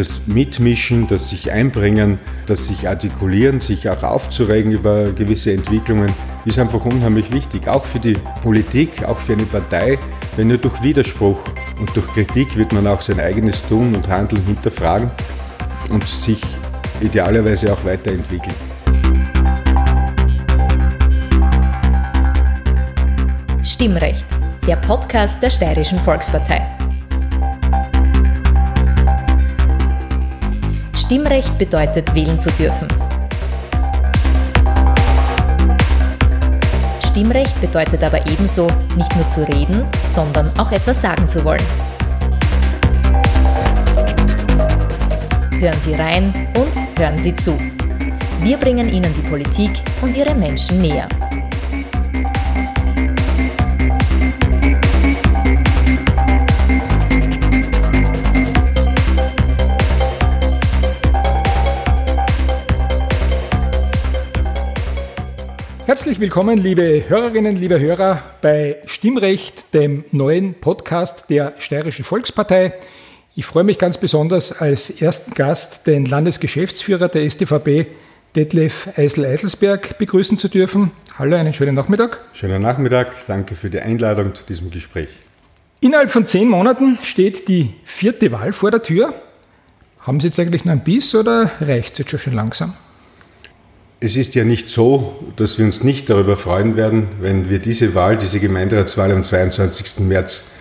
das Mitmischen, das sich einbringen, das sich artikulieren, sich auch aufzuregen über gewisse Entwicklungen, ist einfach unheimlich wichtig. Auch für die Politik, auch für eine Partei, wenn nur durch Widerspruch und durch Kritik wird man auch sein eigenes Tun und Handeln hinterfragen und sich idealerweise auch weiterentwickeln. Stimmrecht, der Podcast der Steirischen Volkspartei. Stimmrecht bedeutet, wählen zu dürfen. Stimmrecht bedeutet aber ebenso, nicht nur zu reden, sondern auch etwas sagen zu wollen. Hören Sie rein und hören Sie zu. Wir bringen Ihnen die Politik und ihre Menschen näher. Herzlich willkommen, liebe Hörerinnen, liebe Hörer, bei Stimmrecht, dem neuen Podcast der Steirischen Volkspartei. Ich freue mich ganz besonders als ersten Gast den Landesgeschäftsführer der STVP, Detlef Eisel-Eiselsberg, begrüßen zu dürfen. Hallo, einen schönen Nachmittag. Schönen Nachmittag, danke für die Einladung zu diesem Gespräch. Innerhalb von zehn Monaten steht die vierte Wahl vor der Tür. Haben Sie jetzt eigentlich noch ein Biss oder reicht es jetzt schon langsam? Es ist ja nicht so, dass wir uns nicht darüber freuen werden, wenn wir diese Wahl, diese Gemeinderatswahl am 22. März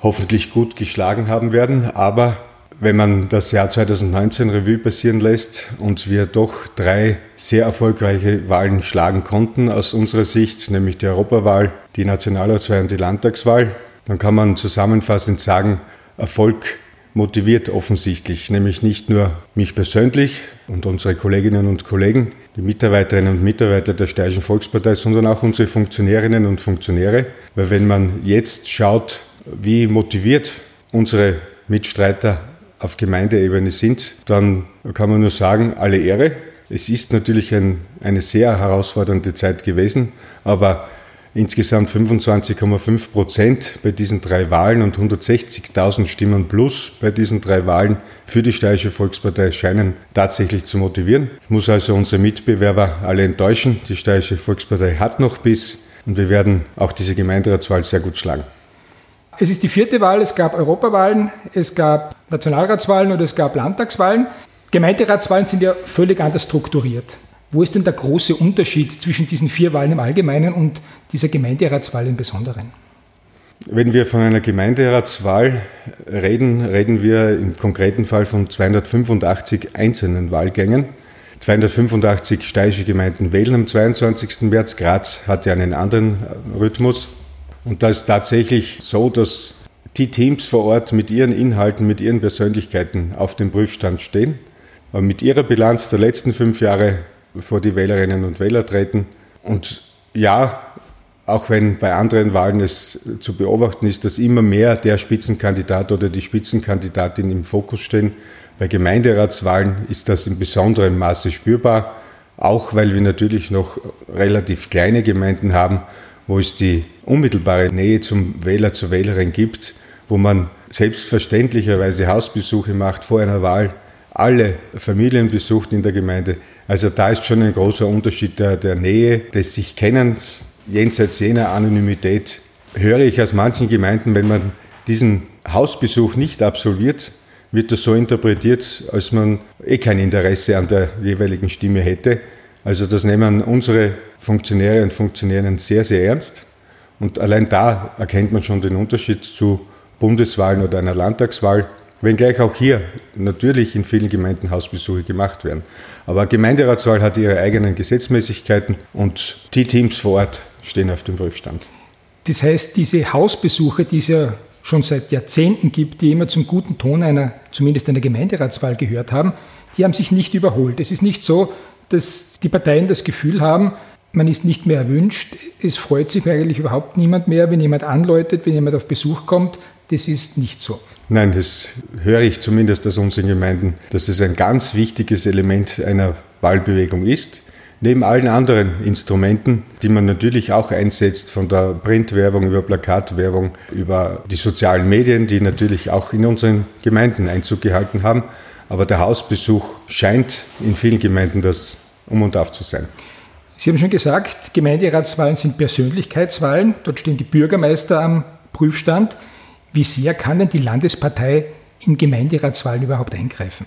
hoffentlich gut geschlagen haben werden. Aber wenn man das Jahr 2019 Revue passieren lässt und wir doch drei sehr erfolgreiche Wahlen schlagen konnten aus unserer Sicht, nämlich die Europawahl, die Nationalratswahl und die Landtagswahl, dann kann man zusammenfassend sagen, Erfolg motiviert offensichtlich, nämlich nicht nur mich persönlich und unsere Kolleginnen und Kollegen, die Mitarbeiterinnen und Mitarbeiter der Steirischen Volkspartei, sondern auch unsere Funktionärinnen und Funktionäre. Weil wenn man jetzt schaut, wie motiviert unsere Mitstreiter auf Gemeindeebene sind, dann kann man nur sagen, alle Ehre. Es ist natürlich ein, eine sehr herausfordernde Zeit gewesen, aber insgesamt 25,5 Prozent bei diesen drei Wahlen und 160.000 Stimmen plus bei diesen drei Wahlen für die Steirische Volkspartei scheinen tatsächlich zu motivieren. Ich muss also unsere Mitbewerber alle enttäuschen. Die Steirische Volkspartei hat noch Biss und wir werden auch diese Gemeinderatswahl sehr gut schlagen. Es ist die vierte Wahl, es gab Europawahlen, es gab Nationalratswahlen und es gab Landtagswahlen. Gemeinderatswahlen sind ja völlig anders strukturiert. Wo ist denn der große Unterschied zwischen diesen vier Wahlen im Allgemeinen und dieser Gemeinderatswahl im Besonderen? Wenn wir von einer Gemeinderatswahl reden, reden wir im konkreten Fall von 285 einzelnen Wahlgängen. 285 steirische Gemeinden wählen am 22. März. Graz hat ja einen anderen Rhythmus. Und da ist tatsächlich so, dass die Teams vor Ort mit ihren Inhalten, mit ihren Persönlichkeiten auf dem Prüfstand stehen. Aber mit ihrer Bilanz der letzten fünf Jahre vor die Wählerinnen und Wähler treten. Und ja, auch wenn bei anderen Wahlen es zu beobachten ist, dass immer mehr der Spitzenkandidat oder die Spitzenkandidatin im Fokus stehen, bei Gemeinderatswahlen ist das in besonderem Maße spürbar, auch weil wir natürlich noch relativ kleine Gemeinden haben, wo es die unmittelbare Nähe zum Wähler, zur Wählerin gibt, wo man selbstverständlicherweise Hausbesuche macht vor einer Wahl, alle Familien besucht in der Gemeinde. Also da ist schon ein großer Unterschied der, der Nähe, des sich Kennens, jenseits jener Anonymität. Höre ich aus manchen Gemeinden, wenn man diesen Hausbesuch nicht absolviert, wird das so interpretiert, als man eh kein Interesse an der jeweiligen Stimme hätte. Also das nehmen unsere Funktionäre und Funktionärinnen sehr, sehr ernst. Und allein da erkennt man schon den Unterschied zu Bundeswahlen oder einer Landtagswahl. Wenngleich auch hier natürlich in vielen Gemeinden Hausbesuche gemacht werden. Aber Gemeinderatswahl hat ihre eigenen Gesetzmäßigkeiten und die Teams vor Ort stehen auf dem Prüfstand. Das heißt, diese Hausbesuche, die es ja schon seit Jahrzehnten gibt, die immer zum guten Ton einer, zumindest einer Gemeinderatswahl gehört haben, die haben sich nicht überholt. Es ist nicht so, dass die Parteien das Gefühl haben, man ist nicht mehr erwünscht. Es freut sich eigentlich überhaupt niemand mehr, wenn jemand anläutet, wenn jemand auf Besuch kommt. Das ist nicht so. Nein, das höre ich zumindest aus unseren Gemeinden, dass es ein ganz wichtiges Element einer Wahlbewegung ist. neben allen anderen Instrumenten, die man natürlich auch einsetzt, von der Printwerbung über Plakatwerbung, über die sozialen Medien, die natürlich auch in unseren Gemeinden Einzug gehalten haben. Aber der Hausbesuch scheint in vielen Gemeinden das Um und Auf zu sein. Sie haben schon gesagt, Gemeinderatswahlen sind Persönlichkeitswahlen. Dort stehen die Bürgermeister am Prüfstand. Wie sehr kann denn die Landespartei in Gemeinderatswahlen überhaupt eingreifen?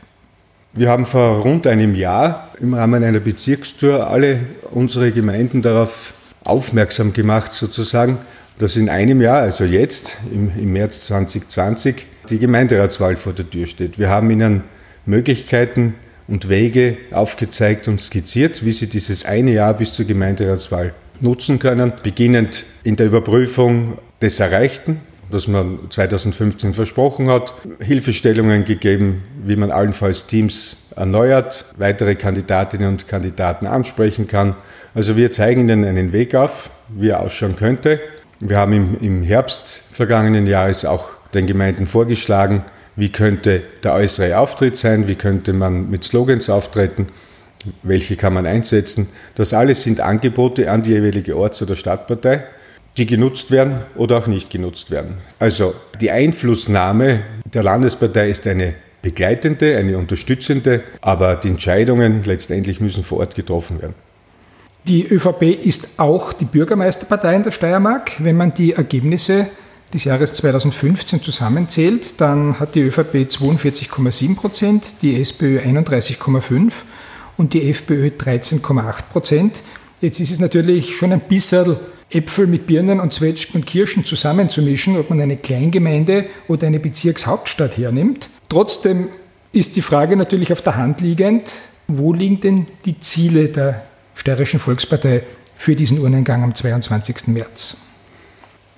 Wir haben vor rund einem Jahr im Rahmen einer Bezirkstour alle unsere Gemeinden darauf aufmerksam gemacht, sozusagen, dass in einem Jahr, also jetzt im, im März 2020, die Gemeinderatswahl vor der Tür steht. Wir haben ihnen Möglichkeiten und Wege aufgezeigt und skizziert, wie sie dieses eine Jahr bis zur Gemeinderatswahl nutzen können, beginnend in der Überprüfung des Erreichten, das man 2015 versprochen hat, Hilfestellungen gegeben, wie man allenfalls Teams erneuert, weitere Kandidatinnen und Kandidaten ansprechen kann. Also wir zeigen Ihnen einen Weg auf, wie er ausschauen könnte. Wir haben im, im Herbst vergangenen Jahres auch den Gemeinden vorgeschlagen, wie könnte der äußere Auftritt sein, wie könnte man mit Slogans auftreten, welche kann man einsetzen. Das alles sind Angebote an die jeweilige Orts- oder Stadtpartei, die genutzt werden oder auch nicht genutzt werden. Also die Einflussnahme der Landespartei ist eine begleitende, eine unterstützende, aber die Entscheidungen letztendlich müssen vor Ort getroffen werden. Die ÖVP ist auch die Bürgermeisterpartei in der Steiermark. Wenn man die Ergebnisse des Jahres 2015 zusammenzählt, dann hat die ÖVP 42,7 Prozent, die SPÖ 31,5 und die FPÖ 13,8 Prozent. Jetzt ist es natürlich schon ein bisschen Äpfel mit Birnen und Zwetschgen und Kirschen zusammenzumischen, ob man eine Kleingemeinde oder eine Bezirkshauptstadt hernimmt. Trotzdem ist die Frage natürlich auf der Hand liegend, wo liegen denn die Ziele der Steirischen Volkspartei für diesen Urnengang am 22. März?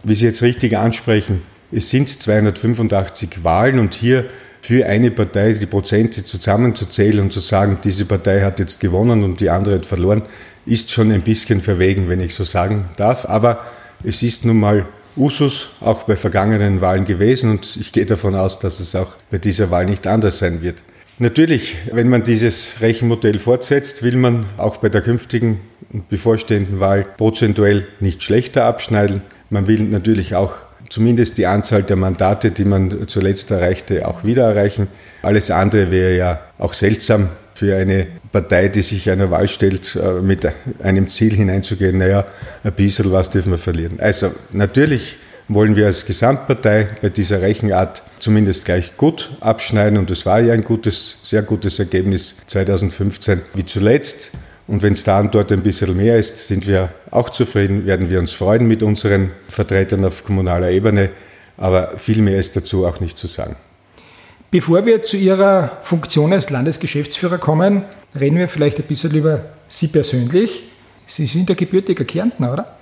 Wie Sie jetzt richtig ansprechen, es sind 285 Wahlen und hier für eine Partei die Prozente zusammenzuzählen und zu sagen, diese Partei hat jetzt gewonnen und die andere hat verloren, ist schon ein bisschen verwegen, wenn ich so sagen darf. Aber es ist nun mal Usus auch bei vergangenen Wahlen gewesen und ich gehe davon aus, dass es auch bei dieser Wahl nicht anders sein wird. Natürlich, wenn man dieses Rechenmodell fortsetzt, will man auch bei der künftigen und bevorstehenden Wahl prozentuell nicht schlechter abschneiden. Man will natürlich auch zumindest die Anzahl der Mandate, die man zuletzt erreichte, auch wieder erreichen. Alles andere wäre ja auch seltsam für eine Partei, die sich einer Wahl stellt, äh, mit einem Ziel hineinzugehen, naja, ein bisschen was dürfen wir verlieren. Also natürlich wollen wir als Gesamtpartei bei dieser Rechenart zumindest gleich gut abschneiden und es war ja ein gutes, sehr gutes Ergebnis 2015 wie zuletzt. Und wenn es da und dort ein bisschen mehr ist, sind wir auch zufrieden, werden wir uns freuen mit unseren Vertretern auf kommunaler Ebene. Aber viel mehr ist dazu auch nicht zu sagen. Bevor wir zu Ihrer Funktion als Landesgeschäftsführer kommen, reden wir vielleicht ein bisschen über Sie persönlich. Sie sind der gebürtiger Kärntner, oder?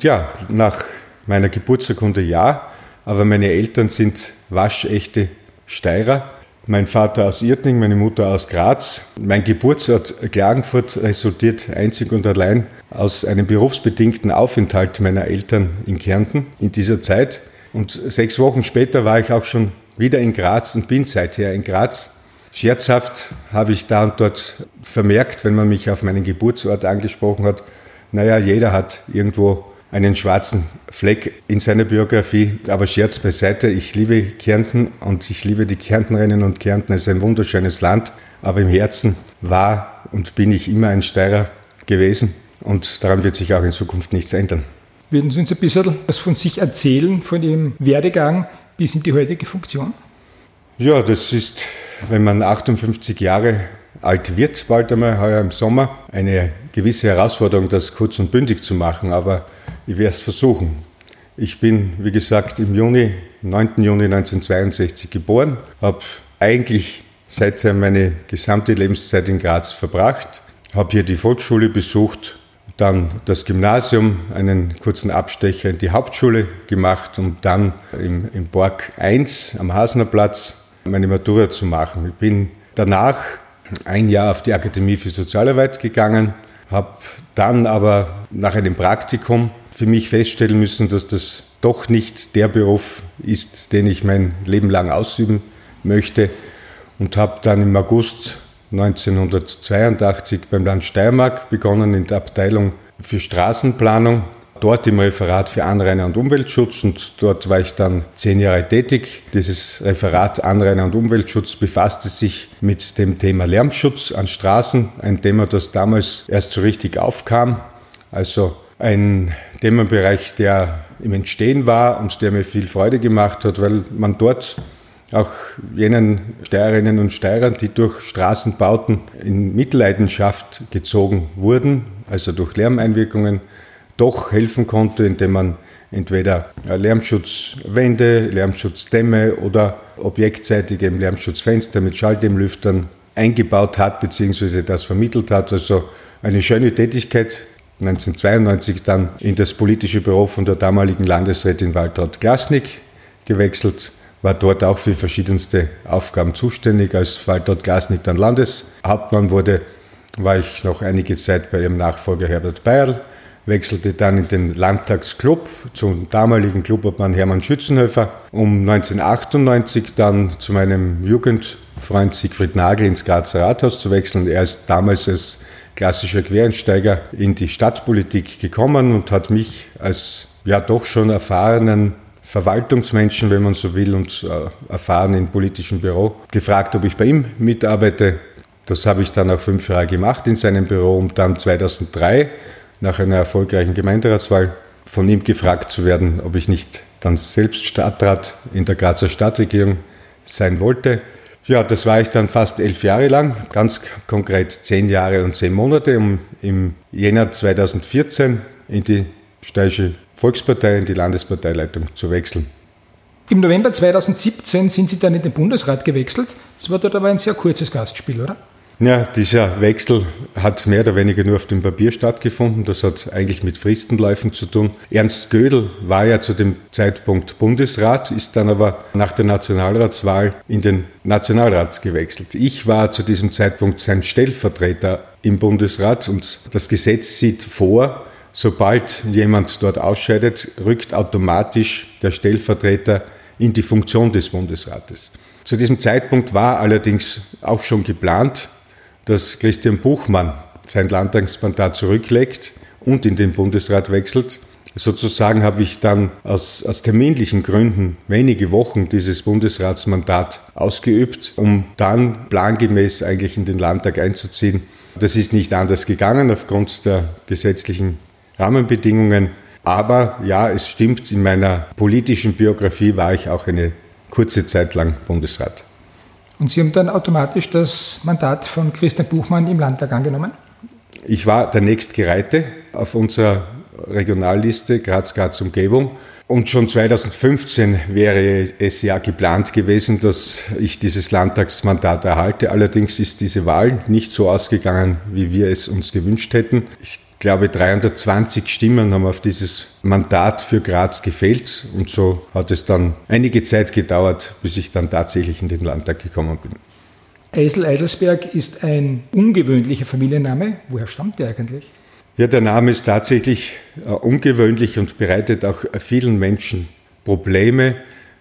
Ja, nach meiner Geburtsurkunde ja, aber meine Eltern sind waschechte Steirer. Mein Vater aus Irtning, meine Mutter aus Graz. Mein Geburtsort Klagenfurt resultiert einzig und allein aus einem berufsbedingten Aufenthalt meiner Eltern in Kärnten in dieser Zeit. Und sechs Wochen später war ich auch schon wieder in Graz und bin seither in Graz. Scherzhaft habe ich da und dort vermerkt, wenn man mich auf meinen Geburtsort angesprochen hat, naja, jeder hat irgendwo einen schwarzen Fleck in seiner Biografie. Aber Scherz beiseite, ich liebe Kärnten und ich liebe die Kärntnerinnen und Kärnten. Es ist ein wunderschönes Land, aber im Herzen war und bin ich immer ein Steirer gewesen und daran wird sich auch in Zukunft nichts ändern. Würden Sie uns ein bisschen was von sich erzählen, von Ihrem Werdegang bis in die heutige Funktion? Ja, das ist, wenn man 58 Jahre alt wird, bald einmal heuer im Sommer, eine gewisse Herausforderung, das kurz und bündig zu machen. Aber ich werde es versuchen. Ich bin, wie gesagt, im Juni, 9. Juni 1962 geboren, habe eigentlich seither meine gesamte Lebenszeit in Graz verbracht, habe hier die Volksschule besucht, dann das Gymnasium, einen kurzen Abstecher in die Hauptschule gemacht, um dann im, im Borg 1 am Hasnerplatz meine Matura zu machen. Ich bin danach ein Jahr auf die Akademie für Sozialarbeit gegangen, habe dann aber nach einem Praktikum für mich feststellen müssen, dass das doch nicht der Beruf ist, den ich mein Leben lang ausüben möchte. Und habe dann im August 1982 beim Land Steiermark begonnen in der Abteilung für Straßenplanung dort im Referat für Anrainer und Umweltschutz und dort war ich dann zehn Jahre tätig. Dieses Referat Anrainer und Umweltschutz befasste sich mit dem Thema Lärmschutz an Straßen, ein Thema, das damals erst so richtig aufkam. Also ein Themenbereich, der im Entstehen war und der mir viel Freude gemacht hat, weil man dort auch jenen Steirerinnen und Steirern, die durch Straßenbauten in Mitleidenschaft gezogen wurden, also durch Lärmeinwirkungen, doch helfen konnte, indem man entweder Lärmschutzwände, Lärmschutzdämme oder objektseitige Lärmschutzfenster mit Schalldämmlüftern eingebaut hat bzw. das vermittelt hat. Also eine schöne Tätigkeit. 1992 dann in das politische Büro von der damaligen Landesrätin Waltraud Glasnik gewechselt, war dort auch für verschiedenste Aufgaben zuständig. Als Waltraud Glasnik dann Landeshauptmann wurde, war ich noch einige Zeit bei ihrem Nachfolger Herbert Bayerl wechselte dann in den Landtagsclub zum damaligen Clubobmann Hermann Schützenhöfer, um 1998 dann zu meinem Jugendfreund Siegfried Nagel ins Grazer Rathaus zu wechseln. Er ist damals als klassischer Quereinsteiger in die Stadtpolitik gekommen und hat mich als ja doch schon erfahrenen Verwaltungsmenschen, wenn man so will, und äh, erfahren im politischen Büro, gefragt, ob ich bei ihm mitarbeite. Das habe ich dann auch fünf Jahre gemacht in seinem Büro, um dann 2003 nach einer erfolgreichen Gemeinderatswahl von ihm gefragt zu werden, ob ich nicht dann selbst Stadtrat in der Grazer Stadtregierung sein wollte. Ja, das war ich dann fast elf Jahre lang, ganz konkret zehn Jahre und zehn Monate, um im Jänner 2014 in die Steirische Volkspartei, in die Landesparteileitung zu wechseln. Im November 2017 sind Sie dann in den Bundesrat gewechselt. Das war dort aber ein sehr kurzes Gastspiel, oder? Ja, dieser Wechsel hat mehr oder weniger nur auf dem Papier stattgefunden. Das hat eigentlich mit Fristenläufen zu tun. Ernst Gödel war ja zu dem Zeitpunkt Bundesrat, ist dann aber nach der Nationalratswahl in den Nationalrat gewechselt. Ich war zu diesem Zeitpunkt sein Stellvertreter im Bundesrat und das Gesetz sieht vor, sobald jemand dort ausscheidet, rückt automatisch der Stellvertreter in die Funktion des Bundesrates. Zu diesem Zeitpunkt war allerdings auch schon geplant, dass Christian Buchmann sein Landtagsmandat zurücklegt und in den Bundesrat wechselt. Sozusagen habe ich dann aus, aus terminlichen Gründen wenige Wochen dieses Bundesratsmandat ausgeübt, um dann plangemäß eigentlich in den Landtag einzuziehen. Das ist nicht anders gegangen aufgrund der gesetzlichen Rahmenbedingungen. Aber ja, es stimmt, in meiner politischen Biografie war ich auch eine kurze Zeit lang Bundesrat. Und Sie haben dann automatisch das Mandat von Christian Buchmann im Landtag angenommen? Ich war der nächstgereihte auf unserer Regionalliste Graz-Graz-Umgebung. Und schon 2015 wäre es ja geplant gewesen, dass ich dieses Landtagsmandat erhalte. Allerdings ist diese Wahl nicht so ausgegangen, wie wir es uns gewünscht hätten. Ich glaube, 320 Stimmen haben auf dieses Mandat für Graz gefehlt. Und so hat es dann einige Zeit gedauert, bis ich dann tatsächlich in den Landtag gekommen bin. Eisel Eiselsberg ist ein ungewöhnlicher Familienname. Woher stammt der eigentlich? Ja, der Name ist tatsächlich äh, ungewöhnlich und bereitet auch vielen Menschen Probleme.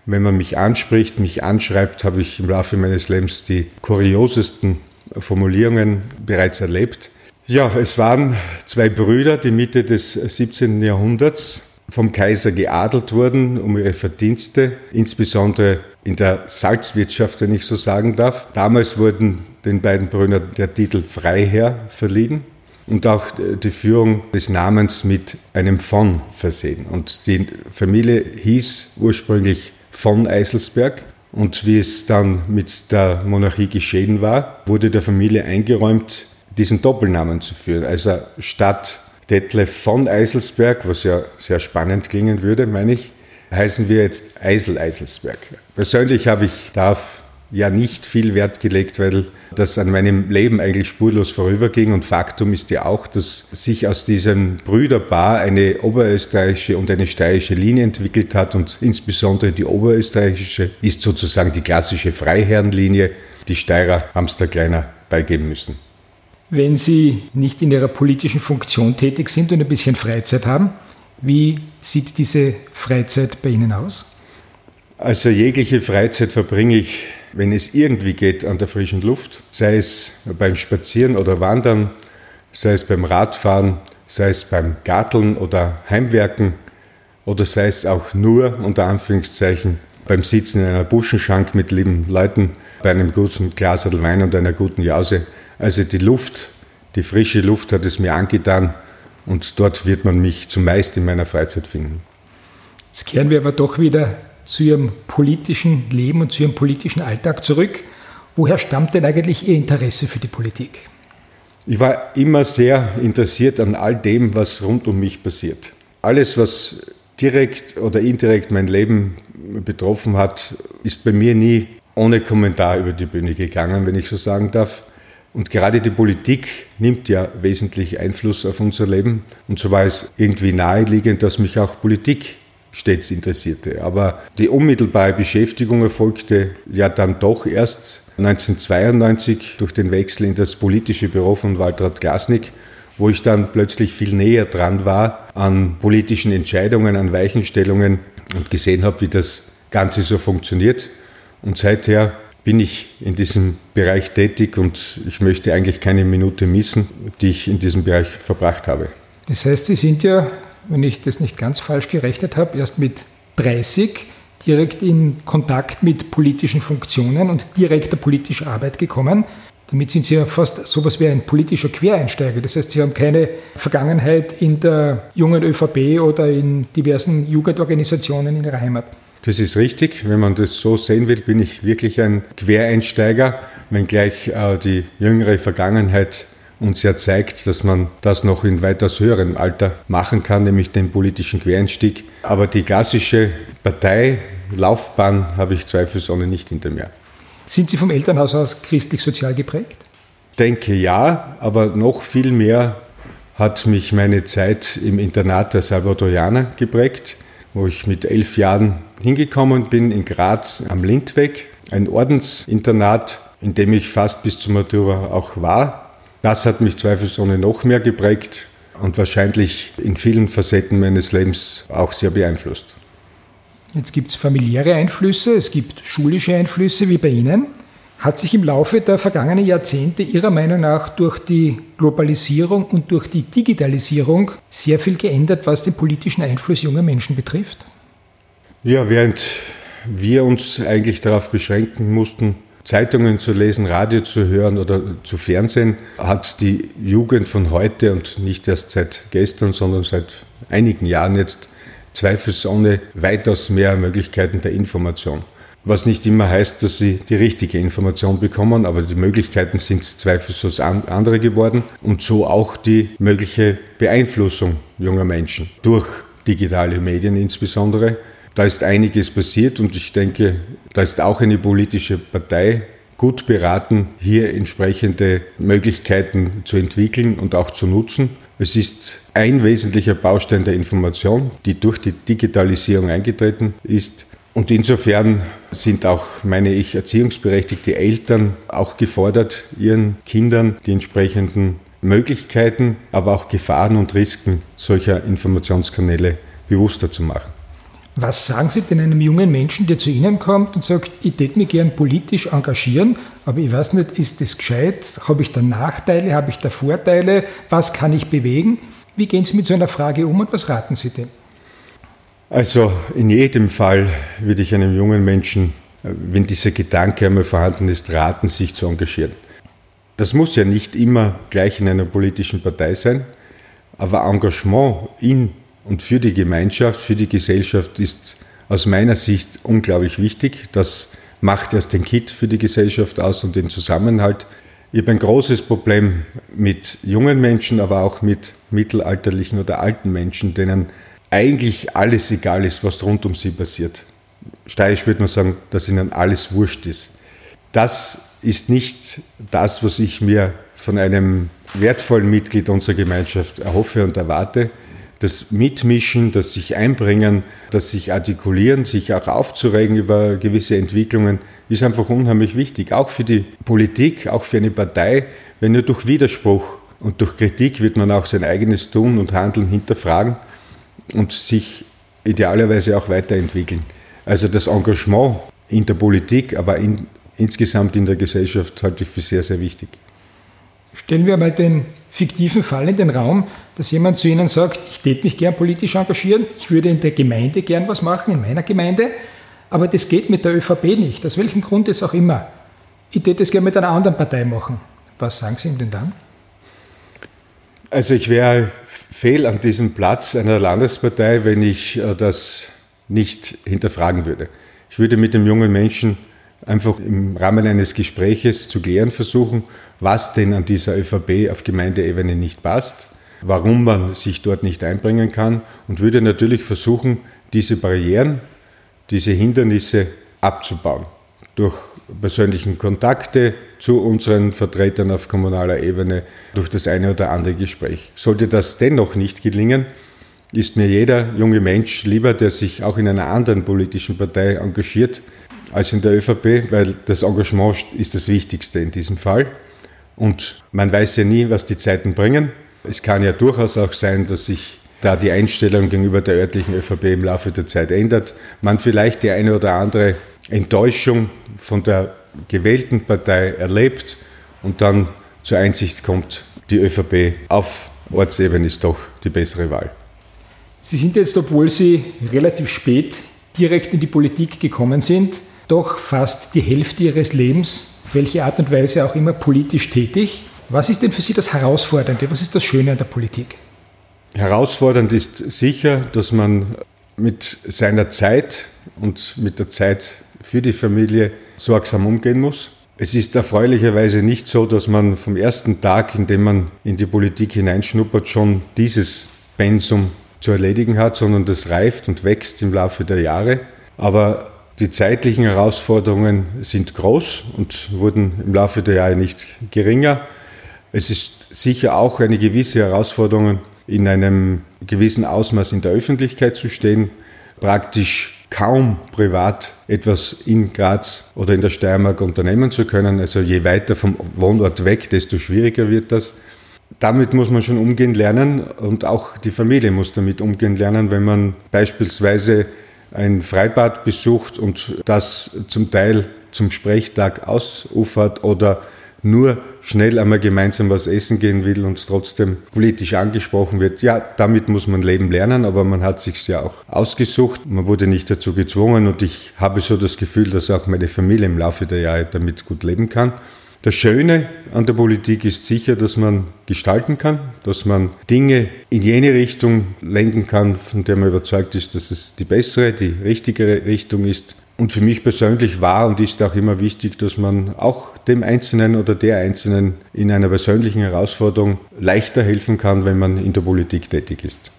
Wenn man mich anspricht, mich anschreibt, habe ich im Laufe meines Lebens die kuriosesten Formulierungen bereits erlebt. Ja, es waren zwei Brüder, die Mitte des 17. Jahrhunderts vom Kaiser geadelt wurden um ihre Verdienste, insbesondere in der Salzwirtschaft, wenn ich so sagen darf. Damals wurden den beiden Brüdern der Titel Freiherr verliehen und auch die Führung des Namens mit einem von versehen. Und die Familie hieß ursprünglich von Eiselsberg. Und wie es dann mit der Monarchie geschehen war, wurde der Familie eingeräumt, diesen Doppelnamen zu führen. Also statt Detlef von Eiselsberg, was ja sehr spannend klingen würde, meine ich, heißen wir jetzt Eisel Eiselsberg. Persönlich habe ich darauf ja nicht viel Wert gelegt, weil das an meinem Leben eigentlich spurlos vorüberging. Und Faktum ist ja auch, dass sich aus diesem Brüderpaar eine oberösterreichische und eine steirische Linie entwickelt hat. Und insbesondere die oberösterreichische ist sozusagen die klassische Freiherrenlinie. Die Steirer haben es da kleiner beigeben müssen. Wenn Sie nicht in Ihrer politischen Funktion tätig sind und ein bisschen Freizeit haben, wie sieht diese Freizeit bei Ihnen aus? Also jegliche Freizeit verbringe ich wenn es irgendwie geht, an der frischen Luft, sei es beim Spazieren oder Wandern, sei es beim Radfahren, sei es beim Garteln oder Heimwerken oder sei es auch nur unter Anführungszeichen beim Sitzen in einer Buschenschank mit lieben Leuten, bei einem guten Glas Wein und einer guten Jause. Also die Luft, die frische Luft hat es mir angetan und dort wird man mich zumeist in meiner Freizeit finden. Jetzt kehren wir aber doch wieder zu Ihrem politischen Leben und zu Ihrem politischen Alltag zurück. Woher stammt denn eigentlich Ihr Interesse für die Politik? Ich war immer sehr interessiert an all dem, was rund um mich passiert. Alles, was direkt oder indirekt mein Leben betroffen hat, ist bei mir nie ohne Kommentar über die Bühne gegangen, wenn ich so sagen darf. Und gerade die Politik nimmt ja wesentlich Einfluss auf unser Leben. Und so war es irgendwie naheliegend, dass mich auch Politik stets interessierte. Aber die unmittelbare Beschäftigung erfolgte ja dann doch erst 1992 durch den Wechsel in das politische Büro von Waltraud Glasnick, wo ich dann plötzlich viel näher dran war an politischen Entscheidungen, an Weichenstellungen und gesehen habe, wie das Ganze so funktioniert. Und seither bin ich in diesem Bereich tätig und ich möchte eigentlich keine Minute missen, die ich in diesem Bereich verbracht habe. Das heißt, Sie sind ja, wenn ich das nicht ganz falsch gerechnet habe, erst mit 30 direkt in Kontakt mit politischen Funktionen und direkter politischer Arbeit gekommen. Damit sind Sie ja fast so etwas wie ein politischer Quereinsteiger. Das heißt, Sie haben keine Vergangenheit in der jungen ÖVP oder in diversen Jugendorganisationen in Ihrer Heimat. Das ist richtig. Wenn man das so sehen will, bin ich wirklich ein Quereinsteiger, wenngleich äh, die jüngere Vergangenheit uns ja zeigt, dass man das noch in weitaus höherem Alter machen kann, nämlich den politischen Quereinstieg. Aber die klassische Parteilaufbahn habe ich zweifelsohne nicht hinter mir. Sind Sie vom Elternhaus aus christlich-sozial geprägt? Denke ja, aber noch viel mehr hat mich meine Zeit im Internat der Salvadorianer geprägt wo ich mit elf Jahren hingekommen bin, in Graz am Lindweg, ein Ordensinternat, in dem ich fast bis zur Matura auch war. Das hat mich zweifelsohne noch mehr geprägt und wahrscheinlich in vielen Facetten meines Lebens auch sehr beeinflusst. Jetzt gibt es familiäre Einflüsse, es gibt schulische Einflüsse wie bei Ihnen. Hat sich im Laufe der vergangenen Jahrzehnte Ihrer Meinung nach durch die Globalisierung und durch die Digitalisierung sehr viel geändert, was den politischen Einfluss junger Menschen betrifft? Ja, während wir uns eigentlich darauf beschränken mussten, Zeitungen zu lesen, Radio zu hören oder zu Fernsehen, hat die Jugend von heute und nicht erst seit gestern, sondern seit einigen Jahren jetzt zweifelsohne weitaus mehr Möglichkeiten der Information was nicht immer heißt, dass sie die richtige Information bekommen, aber die Möglichkeiten sind zweifellos andere geworden und so auch die mögliche Beeinflussung junger Menschen durch digitale Medien insbesondere. Da ist einiges passiert und ich denke, da ist auch eine politische Partei gut beraten, hier entsprechende Möglichkeiten zu entwickeln und auch zu nutzen. Es ist ein wesentlicher Baustein der Information, die durch die Digitalisierung eingetreten ist. Und insofern sind auch, meine ich, erziehungsberechtigte Eltern auch gefordert, ihren Kindern die entsprechenden Möglichkeiten, aber auch Gefahren und Risiken solcher Informationskanäle bewusster zu machen. Was sagen Sie denn einem jungen Menschen, der zu Ihnen kommt und sagt, ich würde mich gern politisch engagieren, aber ich weiß nicht, ist das gescheit? Habe ich da Nachteile? Habe ich da Vorteile? Was kann ich bewegen? Wie gehen Sie mit so einer Frage um und was raten Sie dem? Also in jedem Fall würde ich einem jungen Menschen, wenn dieser Gedanke einmal vorhanden ist, raten, sich zu engagieren. Das muss ja nicht immer gleich in einer politischen Partei sein, aber Engagement in und für die Gemeinschaft, für die Gesellschaft ist aus meiner Sicht unglaublich wichtig. Das macht erst den Kit für die Gesellschaft aus und den Zusammenhalt. Ich habe ein großes Problem mit jungen Menschen, aber auch mit mittelalterlichen oder alten Menschen, denen eigentlich alles egal ist, was rund um sie passiert. Steirisch würde man sagen, dass ihnen alles wurscht ist. Das ist nicht das, was ich mir von einem wertvollen Mitglied unserer Gemeinschaft erhoffe und erwarte. Das Mitmischen, das sich einbringen, das sich artikulieren, sich auch aufzuregen über gewisse Entwicklungen, ist einfach unheimlich wichtig. Auch für die Politik, auch für eine Partei, wenn nur durch Widerspruch und durch Kritik wird man auch sein eigenes Tun und Handeln hinterfragen und sich idealerweise auch weiterentwickeln. Also das Engagement in der Politik, aber in, insgesamt in der Gesellschaft halte ich für sehr, sehr wichtig. Stellen wir mal den fiktiven Fall in den Raum, dass jemand zu Ihnen sagt, ich täte mich gern politisch engagieren, ich würde in der Gemeinde gern was machen, in meiner Gemeinde, aber das geht mit der ÖVP nicht, aus welchem Grund jetzt auch immer. Ich täte es gerne mit einer anderen Partei machen. Was sagen Sie ihm denn dann? Also ich wäre fehl an diesem Platz einer Landespartei, wenn ich äh, das nicht hinterfragen würde. Ich würde mit dem jungen Menschen einfach im Rahmen eines Gespräches zu klären versuchen, was denn an dieser ÖVP auf Gemeindeebene nicht passt, warum man sich dort nicht einbringen kann und würde natürlich versuchen, diese Barrieren, diese Hindernisse abzubauen durch persönlichen Kontakte zu unseren Vertretern auf kommunaler Ebene durch das eine oder andere Gespräch. Sollte das dennoch nicht gelingen, ist mir jeder junge Mensch lieber, der sich auch in einer anderen politischen Partei engagiert, als in der ÖVP, weil das Engagement ist das Wichtigste in diesem Fall. Und man weiß ja nie, was die Zeiten bringen. Es kann ja durchaus auch sein, dass sich da die Einstellung gegenüber der örtlichen ÖVP im Laufe der Zeit ändert, man vielleicht die eine oder andere Enttäuschung von der gewählten Partei erlebt und dann zur Einsicht kommt, die ÖVP auf Ortsebene ist doch die bessere Wahl. Sie sind jetzt, obwohl Sie relativ spät direkt in die Politik gekommen sind, doch fast die Hälfte Ihres Lebens, auf welche Art und Weise auch immer, politisch tätig. Was ist denn für Sie das Herausfordernde? Was ist das Schöne an der Politik? Herausfordernd ist sicher, dass man mit seiner Zeit und mit der Zeit für die Familie sorgsam umgehen muss. Es ist erfreulicherweise nicht so, dass man vom ersten Tag, in dem man in die Politik hineinschnuppert, schon dieses Pensum zu erledigen hat, sondern das reift und wächst im Laufe der Jahre. Aber die zeitlichen Herausforderungen sind groß und wurden im Laufe der Jahre nicht geringer. Es ist sicher auch eine gewisse Herausforderung, in einem gewissen Ausmaß in der Öffentlichkeit zu stehen, praktisch kaum privat etwas in Graz oder in der Steiermark unternehmen zu können. Also je weiter vom Wohnort weg, desto schwieriger wird das. Damit muss man schon umgehen lernen und auch die Familie muss damit umgehen lernen, wenn man beispielsweise ein Freibad besucht und das zum Teil zum Sprechtag ausufert oder nur schnell einmal gemeinsam was essen gehen will und trotzdem politisch angesprochen wird. Ja, damit muss man leben lernen, aber man hat sich ja auch ausgesucht. Man wurde nicht dazu gezwungen und ich habe so das Gefühl, dass auch meine Familie im Laufe der Jahre damit gut leben kann. Das Schöne an der Politik ist sicher, dass man gestalten kann, dass man Dinge in jene Richtung lenken kann, von der man überzeugt ist, dass es die bessere, die richtigere Richtung ist. Und für mich persönlich war und ist auch immer wichtig, dass man auch dem Einzelnen oder der Einzelnen in einer persönlichen Herausforderung leichter helfen kann, wenn man in der Politik tätig ist.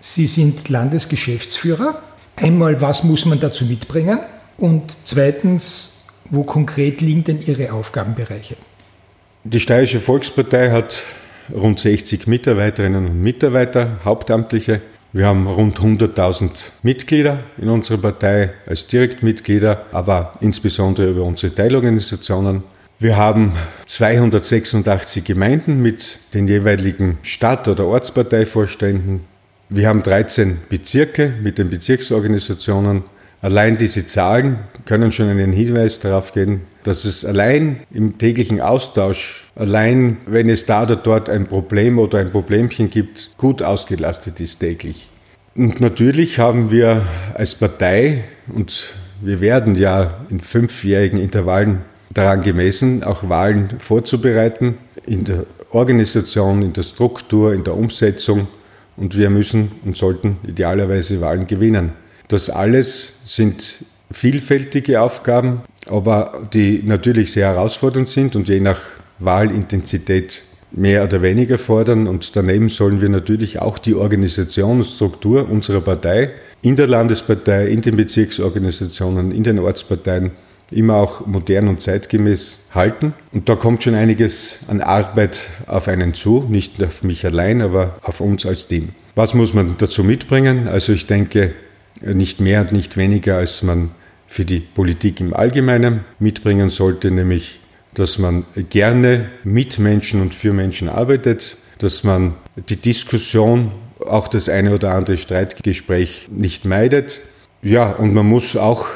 Sie sind Landesgeschäftsführer. Einmal, was muss man dazu mitbringen? Und zweitens, wo konkret liegen denn Ihre Aufgabenbereiche? Die Steirische Volkspartei hat rund 60 Mitarbeiterinnen und Mitarbeiter, Hauptamtliche. Wir haben rund 100.000 Mitglieder in unserer Partei als Direktmitglieder, aber insbesondere über unsere Teilorganisationen. Wir haben 286 Gemeinden mit den jeweiligen Stadt- oder Ortsparteivorständen. Wir haben 13 Bezirke mit den Bezirksorganisationen Allein diese Zahlen können schon einen Hinweis darauf geben, dass es allein im täglichen Austausch, allein wenn es da oder dort ein Problem oder ein Problemchen gibt, gut ausgelastet ist täglich. Und natürlich haben wir als Partei, und wir werden ja in fünfjährigen Intervallen daran gemessen, auch Wahlen vorzubereiten, in der Organisation, in der Struktur, in der Umsetzung. Und wir müssen und sollten idealerweise Wahlen gewinnen. Das alles sind vielfältige Aufgaben, aber die natürlich sehr herausfordernd sind und je nach Wahlintensität mehr oder weniger fordern. Und daneben sollen wir natürlich auch die Organisationsstruktur unserer Partei in der Landespartei, in den Bezirksorganisationen, in den Ortsparteien immer auch modern und zeitgemäß halten. Und da kommt schon einiges an Arbeit auf einen zu, nicht auf mich allein, aber auf uns als Team. Was muss man dazu mitbringen? Also ich denke, nicht mehr und nicht weniger, als man für die Politik im Allgemeinen mitbringen sollte, nämlich dass man gerne mit Menschen und für Menschen arbeitet, dass man die Diskussion, auch das eine oder andere Streitgespräch nicht meidet. Ja, und man muss auch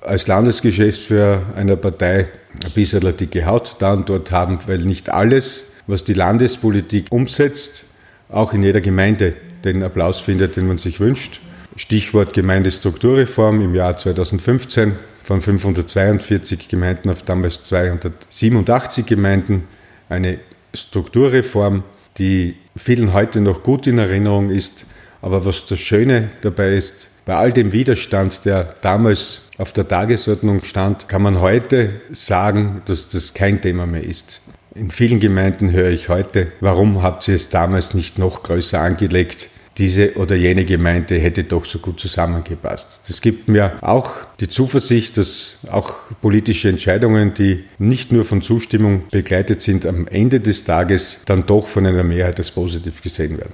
als Landesgeschäftsführer einer Partei ein bisschen dicke Haut da und dort haben, weil nicht alles, was die Landespolitik umsetzt, auch in jeder Gemeinde den Applaus findet, den man sich wünscht. Stichwort Gemeindestrukturreform im Jahr 2015 von 542 Gemeinden auf damals 287 Gemeinden. Eine Strukturreform, die vielen heute noch gut in Erinnerung ist. Aber was das Schöne dabei ist, bei all dem Widerstand, der damals auf der Tagesordnung stand, kann man heute sagen, dass das kein Thema mehr ist. In vielen Gemeinden höre ich heute, warum habt ihr es damals nicht noch größer angelegt? Diese oder jene Gemeinde hätte doch so gut zusammengepasst. Das gibt mir auch die Zuversicht, dass auch politische Entscheidungen, die nicht nur von Zustimmung begleitet sind, am Ende des Tages dann doch von einer Mehrheit als positiv gesehen werden.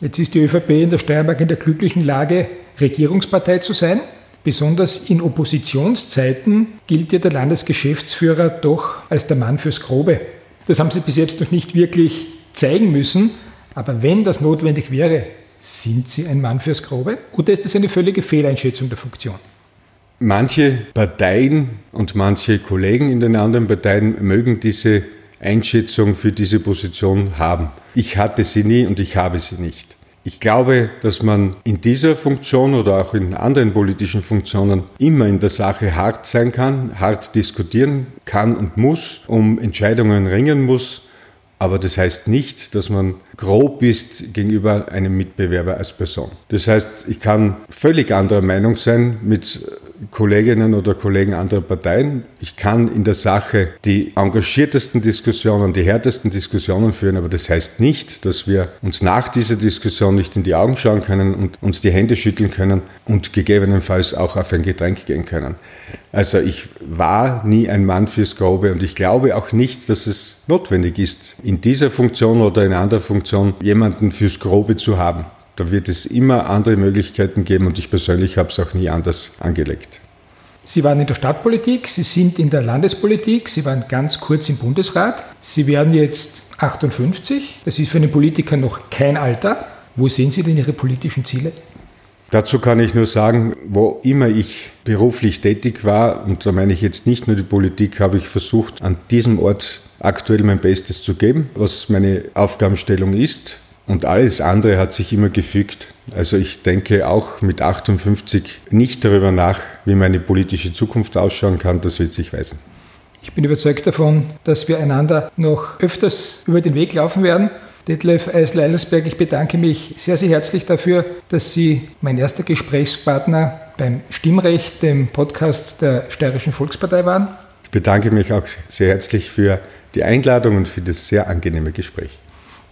Jetzt ist die ÖVP in der Steiermark in der glücklichen Lage, Regierungspartei zu sein. Besonders in Oppositionszeiten gilt ja der Landesgeschäftsführer doch als der Mann fürs Grobe. Das haben Sie bis jetzt noch nicht wirklich zeigen müssen. Aber wenn das notwendig wäre, sind Sie ein Mann fürs Grobe? Oder ist das eine völlige Fehleinschätzung der Funktion? Manche Parteien und manche Kollegen in den anderen Parteien mögen diese Einschätzung für diese Position haben. Ich hatte sie nie und ich habe sie nicht. Ich glaube, dass man in dieser Funktion oder auch in anderen politischen Funktionen immer in der Sache hart sein kann, hart diskutieren kann und muss, um Entscheidungen ringen muss aber das heißt nicht, dass man grob ist gegenüber einem Mitbewerber als Person. Das heißt, ich kann völlig anderer Meinung sein mit Kolleginnen oder Kollegen anderer Parteien. Ich kann in der Sache die engagiertesten Diskussionen, die härtesten Diskussionen führen, aber das heißt nicht, dass wir uns nach dieser Diskussion nicht in die Augen schauen können und uns die Hände schütteln können und gegebenenfalls auch auf ein Getränk gehen können. Also ich war nie ein Mann fürs Grobe und ich glaube auch nicht, dass es notwendig ist, in dieser Funktion oder in anderer Funktion jemanden fürs Grobe zu haben. Da wird es immer andere Möglichkeiten geben und ich persönlich habe es auch nie anders angelegt. Sie waren in der Stadtpolitik, Sie sind in der Landespolitik, Sie waren ganz kurz im Bundesrat. Sie werden jetzt 58. Das ist für einen Politiker noch kein Alter. Wo sehen Sie denn Ihre politischen Ziele? Dazu kann ich nur sagen, wo immer ich beruflich tätig war, und da meine ich jetzt nicht nur die Politik, habe ich versucht, an diesem Ort aktuell mein Bestes zu geben, was meine Aufgabenstellung ist. Und alles andere hat sich immer gefügt. Also ich denke auch mit 58 nicht darüber nach, wie meine politische Zukunft ausschauen kann. Das wird sich weisen. Ich bin überzeugt davon, dass wir einander noch öfters über den Weg laufen werden. Detlef Eisler-Eilersberg, ich bedanke mich sehr, sehr herzlich dafür, dass Sie mein erster Gesprächspartner beim Stimmrecht, dem Podcast der Steirischen Volkspartei waren. Ich bedanke mich auch sehr herzlich für die Einladung und für das sehr angenehme Gespräch.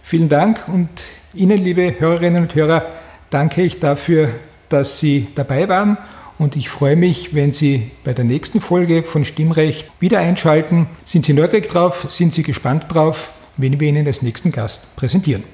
Vielen Dank und Ihnen, liebe Hörerinnen und Hörer, danke ich dafür, dass Sie dabei waren und ich freue mich, wenn Sie bei der nächsten Folge von Stimmrecht wieder einschalten. Sind Sie neugierig drauf? Sind Sie gespannt drauf, wenn wir Ihnen als nächsten Gast präsentieren?